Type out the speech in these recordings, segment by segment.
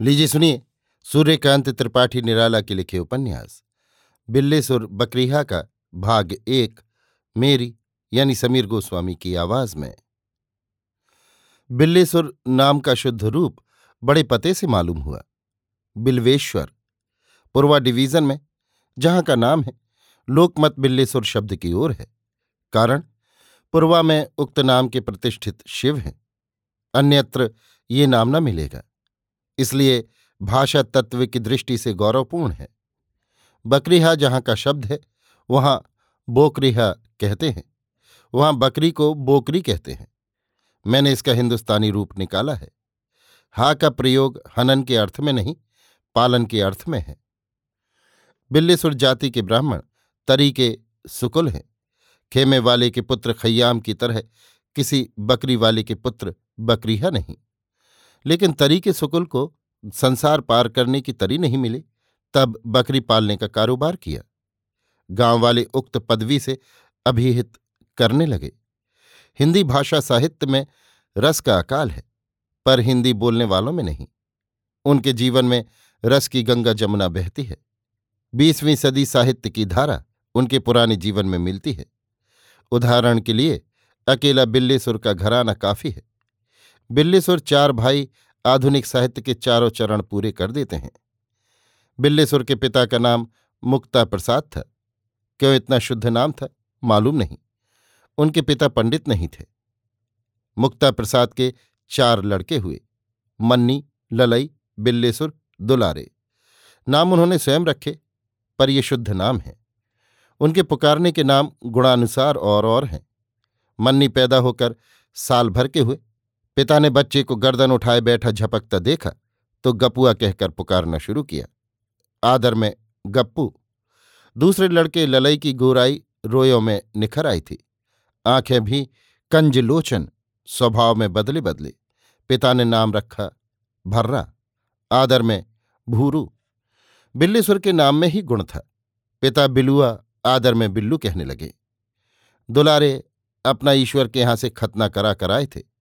लीजिए, सुनिए। सूर्यकांत त्रिपाठी, निराला के लिखे उपन्यास। बिल्लेसुर बकरीहा का भाग एक, मेरी, यानी समीर गोस्वामी की आवाज़ में। बिल्लेसुर नाम का शुद्ध रूप बड़े पते से मालूम हुआ। बिल्वेश्वर, पूर्वा डिवीज़न में, जहाँ का नाम है, लोकमत बिल्लेसुर शब्द की ओर है। कारण, पूर्वा में उक्त नाम के प्रतिष्ठित शिव हैं। अन्यत्र ये नाम न मिलेगा। इसलिए भाषा तत्व की दृष्टि से गौरवपूर्ण है। बकरीहा जहाँ का शब्द है, वहाँ बोकरीहा कहते हैं। वहाँ बकरी को बोकरी कहते हैं। मैंने इसका हिंदुस्तानी रूप निकाला है। हा का प्रयोग हनन के अर्थ में नहीं, पालन के अर्थ में है। बिल्लीसुर जाति के ब्राह्मण तरी के सुकुल हैं। खेमे वाले के पुत्र खय्याम की तरह किसी बकरी वाले के पुत्र बकरीहा नहीं। लेकिन तरी के सुकुल को संसार पार करने की तरी नहीं मिली। तब बकरी पालने का कारोबार किया। गाँव वाले उक्त पदवी से अभिहित करने लगे। हिंदी भाषा साहित्य में रस का अकाल है, पर हिंदी बोलने वालों में नहीं। उनके जीवन में रस की गंगा जमुना बहती है। बीसवीं सदी साहित्य की धारा उनके पुराने जीवन में मिलती है। उदाहरण के लिए, अकेला बिल्लीसुर का घराना काफ़ी है। बिल्लीसुर चार भाई आधुनिक साहित्य के चारों चरण पूरे कर देते हैं। बिल्लेसुर के पिता का नाम मुक्ता प्रसाद था। क्यों इतना शुद्ध नाम था? मालूम नहीं। उनके पिता पंडित नहीं थे। मुक्ता प्रसाद के चार लड़के हुए, मन्नी, ललई, बिल्लेसुर, दुलारे। नाम उन्होंने स्वयं रखे, पर ये शुद्ध नाम है। उनके पुकारने के नाम गुणानुसार और और हैं। मन्नी पैदा होकर साल भर के हुए पिता ने बच्चे को गर्दन उठाए बैठा झपकता देखा तो गपुआ कहकर पुकारना शुरू किया। आदर में, गप्पू। दूसरे लड़के ललई की गोराई रोयों में निखर आई थी। आँखें भी कंजलोचन, स्वभाव में बदले बदले पिता ने नाम रखा, भर्रा। आदर में, भूरू। बिल्लीसुर के नाम में ही गुण था। पिता बिलुआ, आदर में बिल्लू कहने लगे। दुलारे अपना ईश्वर के यहाँ से खतना करा कर आए थे।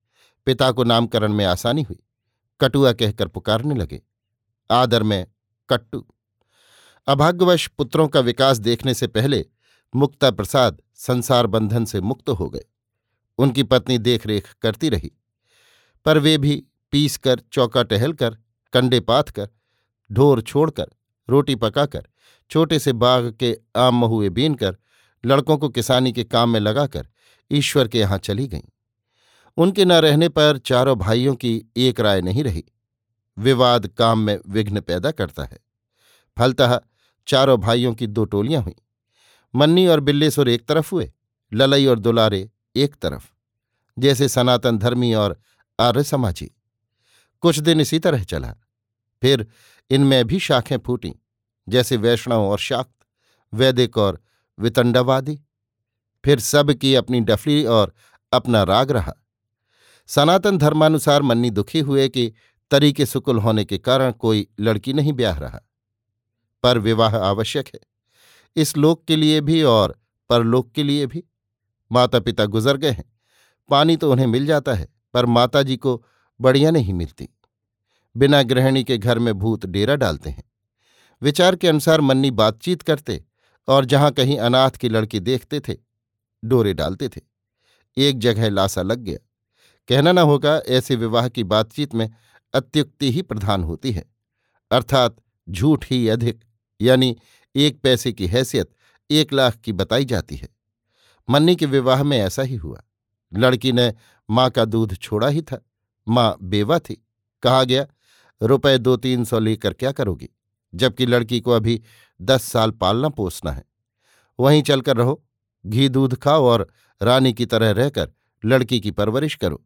पिता को नामकरण में आसानी हुई। कटुआ कहकर पुकारने लगे, आदर में कट्टू। अभाग्यवश पुत्रों का विकास देखने से पहले मुक्ता प्रसाद संसार बंधन से मुक्त हो गए। उनकी पत्नी देखरेख करती रही, पर वे भी पीस कर चौका टहलकर, कंडे पाथ कर ढोर छोड़कर, रोटी पकाकर, छोटे से बाग के आम महुए बीनकर, लड़कों को किसानी के काम में लगाकर ईश्वर के यहाँ चली गईं। उनके न रहने पर चारों भाइयों की एक राय नहीं रही। विवाद काम में विघ्न पैदा करता है। फलतः चारों भाइयों की दो टोलियाँ हुईं। मन्नी और बिल्लेसुर एक तरफ़ हुए, ललई और दुलारे एक तरफ़, जैसे सनातन धर्मी और आर्य समाजी। कुछ दिन इसी तरह चला। फिर इनमें भी शाखें फूटी, जैसे वैष्णव और शाक्त, वैदिक और वितंडवादी। फिर सब की अपनी डफली और अपना राग रहा। सनातन धर्मानुसार मन्नी दुखी हुए कि तरीके सुकुल होने के कारण कोई लड़की नहीं ब्याह रहा। पर विवाह आवश्यक है। इस लोक के लिए भी और परलोक के लिए भी। माता पिता गुजर गए हैं। पानी तो उन्हें मिल जाता है, पर माताजी को बढ़िया नहीं मिलती। बिना गृहिणी के घर में भूत डेरा डालते हैं। विचार के अनुसार मन्नी बातचीत करते और जहाँ कहीं अनाथ की लड़की देखते थे, डोरे डालते थे। एक जगह लासा लग गया। कहना न होगा, ऐसे विवाह की बातचीत में अत्युक्ति ही प्रधान होती है। अर्थात झूठ ही अधिक, यानी एक पैसे की हैसियत एक लाख की बताई जाती है। मन्नी के विवाह में ऐसा ही हुआ। लड़की ने माँ का दूध छोड़ा ही था। माँ बेवा थी। कहा गया, रुपए दो तीन सौ लेकर क्या करोगी, जबकि लड़की को अभी दस साल पालना पोसना है। वहीं चलकर रहो, घी दूध खाओ और रानी की तरह रहकर लड़की की परवरिश करो।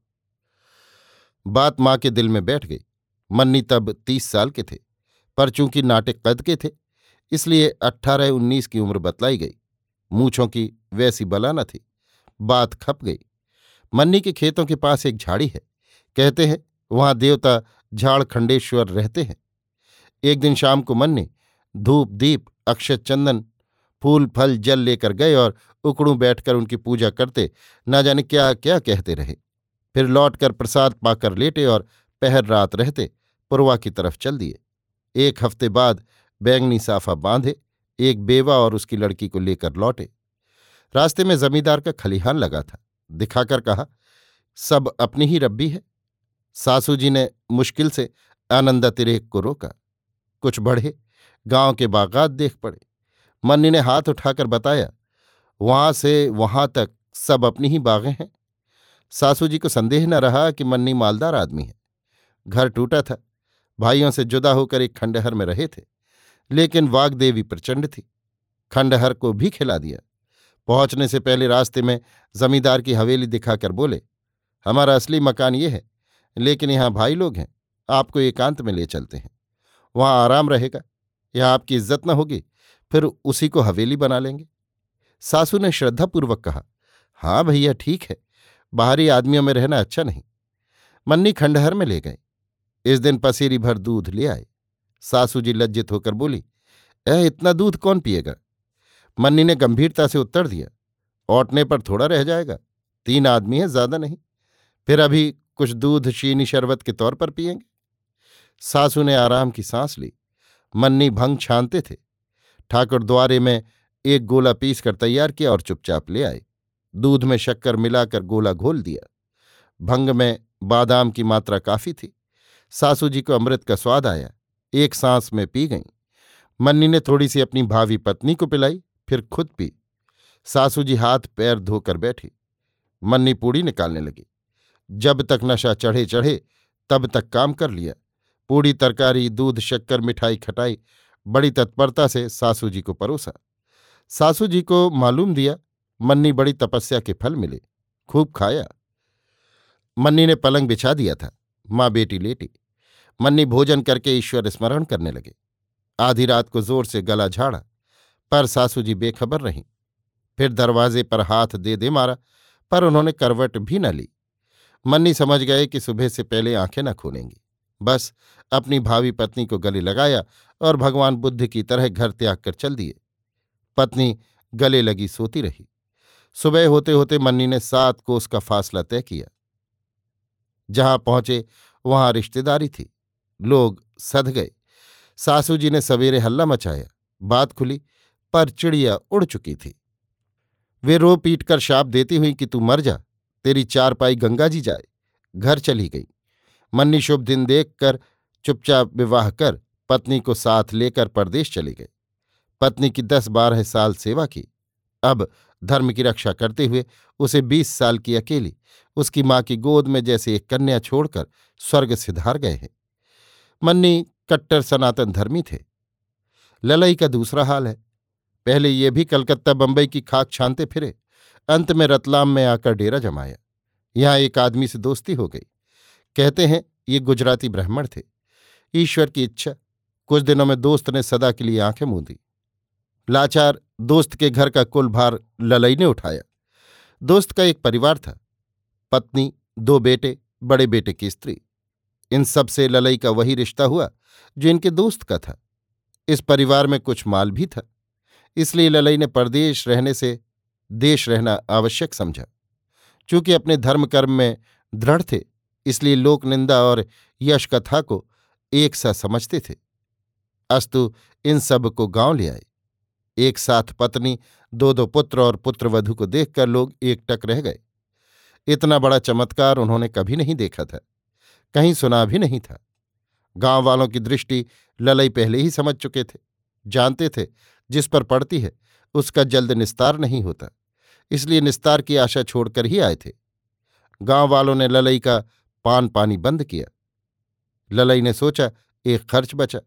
बात माँ के दिल में बैठ गई। मन्नी तब तीस साल के थे, पर चूँकि नाटक कद के थे, इसलिए अट्ठारह उन्नीस की उम्र बतलाई गई। मूछों की वैसी बला न थी। बात खप गई। मन्नी के खेतों के पास एक झाड़ी है। कहते हैं, वहाँ देवता झाड़ खंडेश्वर रहते हैं। एक दिन शाम को मन्नी धूप दीप अक्षय चंदन फूल फल जल लेकर गए और उकड़ू बैठकर उनकी पूजा करते न जाने क्या क्या कहते रहे। फिर लौटकर प्रसाद पाकर लेटे और पहर रात रहते, पुरवा की तरफ़ चल दिए। एक हफ़्ते बाद बैंगनी साफा बांधे, एक बेवा और उसकी लड़की को लेकर लौटे। रास्ते में जमींदार का खलिहान लगा था। दिखाकर कहा, सब अपनी ही रब्बी है। सासू जी ने मुश्किल से आनंदा तिरेक को रोका। कुछ बढ़े, गाँव के बागात देख पड़े। मन्नी ने हाथ उठाकर बताया, वहाँ से वहाँ तक सब अपनी ही बागें हैं। सासू जी को संदेह न रहा कि मन्नी मालदार आदमी है। घर टूटा था। भाइयों से जुदा होकर एक खंडहर में रहे थे। लेकिन वागदेवी प्रचंड थी। खंडहर को भी खिला दिया। पहुँचने से पहले रास्ते में जमींदार की हवेली दिखाकर बोले, हमारा असली मकान ये है, लेकिन यहाँ भाई लोग हैं। आपको एकांत में ले चलते हैं। वहाँ आराम रहेगा। यहाँ आपकी इज़्ज़त न होगी, फिर उसी को हवेली बना लेंगे। सासू ने श्रद्धापूर्वक कहा हाँ भैया, ठीक है। बाहरी आदमियों में रहना अच्छा नहीं। मन्नी खंडहर में ले गए। इस दिन पसेरी भर दूध ले आए। सासू जी लज्जित होकर बोली, ए, इतना दूध कौन पिएगा? मन्नी ने गंभीरता से उत्तर दिया, औटने पर थोड़ा रह जाएगा। तीन आदमी हैं, ज़्यादा नहीं। फिर अभी कुछ दूध, चीनी, शरबत के तौर पर पिएँगे। सासू ने आराम की सांस ली। मन्नी भंग छानते थे। ठाकुर द्वारे में एक गोला पीस कर तैयार किया और चुपचाप ले आए। दूध में शक्कर मिलाकर गोला घोल दिया। भंग में बादाम की मात्रा काफ़ी थी। सासू जी को अमृत का स्वाद आया। एक सांस में पी गईं। मन्नी ने थोड़ी सी अपनी भावी पत्नी को पिलाई, फिर खुद पी। सासू जी हाथ पैर धोकर बैठी। मन्नी पूड़ी निकालने लगी। जब तक नशा चढ़े चढ़े तब तक काम कर लिया। पूड़ी तरकारी, दूध, शक्कर, मिठाई खटाई, बड़ी तत्परता से सासू जी को परोसा। सासू जी को मालूम दिया मन्नी बड़ी तपस्या के फल मिले। खूब खाया। मन्नी ने पलंग बिछा दिया था। माँ बेटी लेटी। मन्नी भोजन करके ईश्वर स्मरण करने लगे। आधी रात को ज़ोर से गला झाड़ा। पर सासू जी बेखबर रहीं। फिर दरवाजे पर हाथ दे दे मारा, पर उन्होंने करवट भी न ली। मन्नी समझ गए कि सुबह से पहले आँखें न खोलेंगी। बस अपनी भावी पत्नी को गले लगाया और भगवान बुद्ध की तरह घर त्याग कर चल दिए। पत्नी गले लगी सोती रही। सुबह होते होते मन्नी ने सात कोस का फासला तय किया। जहाँ पहुँचे, वहाँ रिश्तेदारी थी। लोग सध गए। सासू जी ने सवेरे हल्ला मचाया। बात खुली, पर चिड़िया उड़ चुकी थी। वे रो पीट कर शाप देती हुई कि तू मर जा, तेरी चार पाई गंगा जी जाए। घर चली गई। मन्नी शुभ दिन देखकर चुपचाप विवाह कर पत्नी को साथ लेकर परदेश चली गए पत्नी की दस बारह साल सेवा की। अब धर्म की रक्षा करते हुए उसे बीस साल की अकेली, उसकी माँ की गोद में जैसे एक कन्या छोड़कर स्वर्ग सिधार गए हैं। मन्नी कट्टर सनातन धर्मी थे। ललई का दूसरा हाल है। पहले ये भी कलकत्ता बंबई की खाक छानते फिरे, अंत में रतलाम में आकर डेरा जमाया। यहाँ एक आदमी से दोस्ती हो गई। कहते हैं, ये गुजराती ब्राह्मण थे। ईश्वर की इच्छा, कुछ दिनों में दोस्त ने सदा के लिए आँखें मूंदी। लाचार दोस्त के घर का कुल भार ललई ने उठाया। दोस्त का एक परिवार था, पत्नी, दो बेटे, बड़े बेटे की स्त्री। इन सबसे ललई का वही रिश्ता हुआ, जो इनके दोस्त का था। इस परिवार में कुछ माल भी था, इसलिए ललई ने परदेश रहने से देश रहना आवश्यक समझा। चूँकि अपने धर्म कर्म में दृढ़ थे, इसलिए लोक निंदा और यश कथा को एक सा समझते थे। अस्तु इन सबको गाँव ले आए। एक साथ पत्नी, दो दो पुत्र और पुत्रवधु को देखकर लोग एकटक रह गए। इतना बड़ा चमत्कार उन्होंने कभी नहीं देखा था, कहीं सुना भी नहीं था। गाँव वालों की दृष्टि ललई पहले ही समझ चुके थे, जानते थे, जिस पर पड़ती है, उसका जल्द निस्तार नहीं होता, इसलिए निस्तार की आशा छोड़कर ही आए थे। गाँव वालों ने ललई का पान पानी बंद किया। ललई ने सोचा, एक खर्च बचा,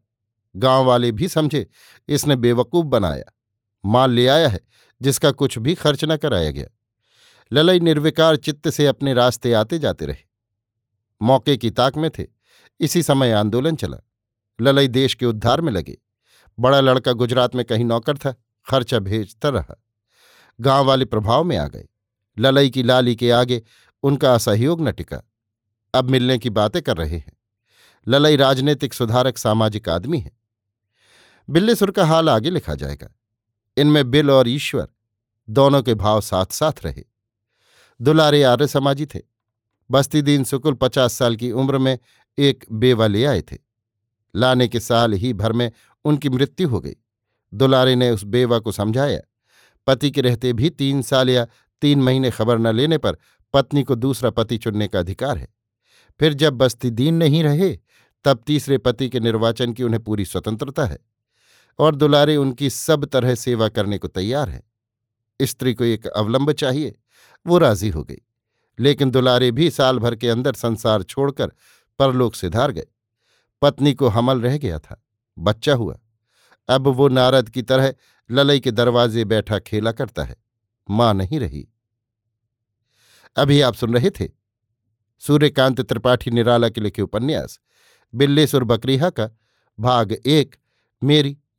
गाँव वाले भी समझे, इसने बेवकूफ़ बनाया। माल ले आया है, जिसका कुछ भी खर्च न कराया गया। ललई निर्विकार चित्त से अपने रास्ते आते जाते रहे। मौके की ताक में थे, इसी समय आंदोलन चला। ललई देश के उद्धार में लगे। बड़ा लड़का गुजरात में कहीं नौकर था, खर्चा भेजता रहा। गाँव वाले प्रभाव में आ गए। ललई की लाली के आगे उनका असहयोग न टिका। अब मिलने की बातें कर रहे हैं। ललई राजनीतिक सुधारक सामाजिक आदमी है। बिल्लेसुर का हाल आगे लिखा जाएगा। इनमें बिल और ईश्वर दोनों के भाव साथ साथ रहे। दुलारे आर्य समाजी थे। बस्ती दीन सुकुल पचास साल की उम्र में एक बेवा ले आए थे। लाने के साल ही भर में उनकी मृत्यु हो गई। दुलारे ने उस बेवा को समझाया। पति के रहते भी तीन साल या तीन महीने खबर न लेने पर पत्नी को दूसरा पति चुनने का अधिकार है। फिर जब बस्ती दीन नहीं रहे, तब तीसरे पति के निर्वाचन की उन्हें पूरी स्वतंत्रता है। और दुलारे उनकी सब तरह सेवा करने को तैयार है। स्त्री को एक अवलंब चाहिए, वो राज़ी हो गई। लेकिन दुलारे भी साल भर के अंदर संसार छोड़कर परलोक से धार गए। पत्नी को हमल रह गया था, बच्चा हुआ। अब वो नारद की तरह ललई के दरवाजे बैठा खेला करता है, माँ नहीं रही। अभी आप सुन रहे थे सूर्यकांत त्रिपाठी निराला के लिखे उपन्यास, बिल्लेसुर बकरीहा का भाग एक, मेरी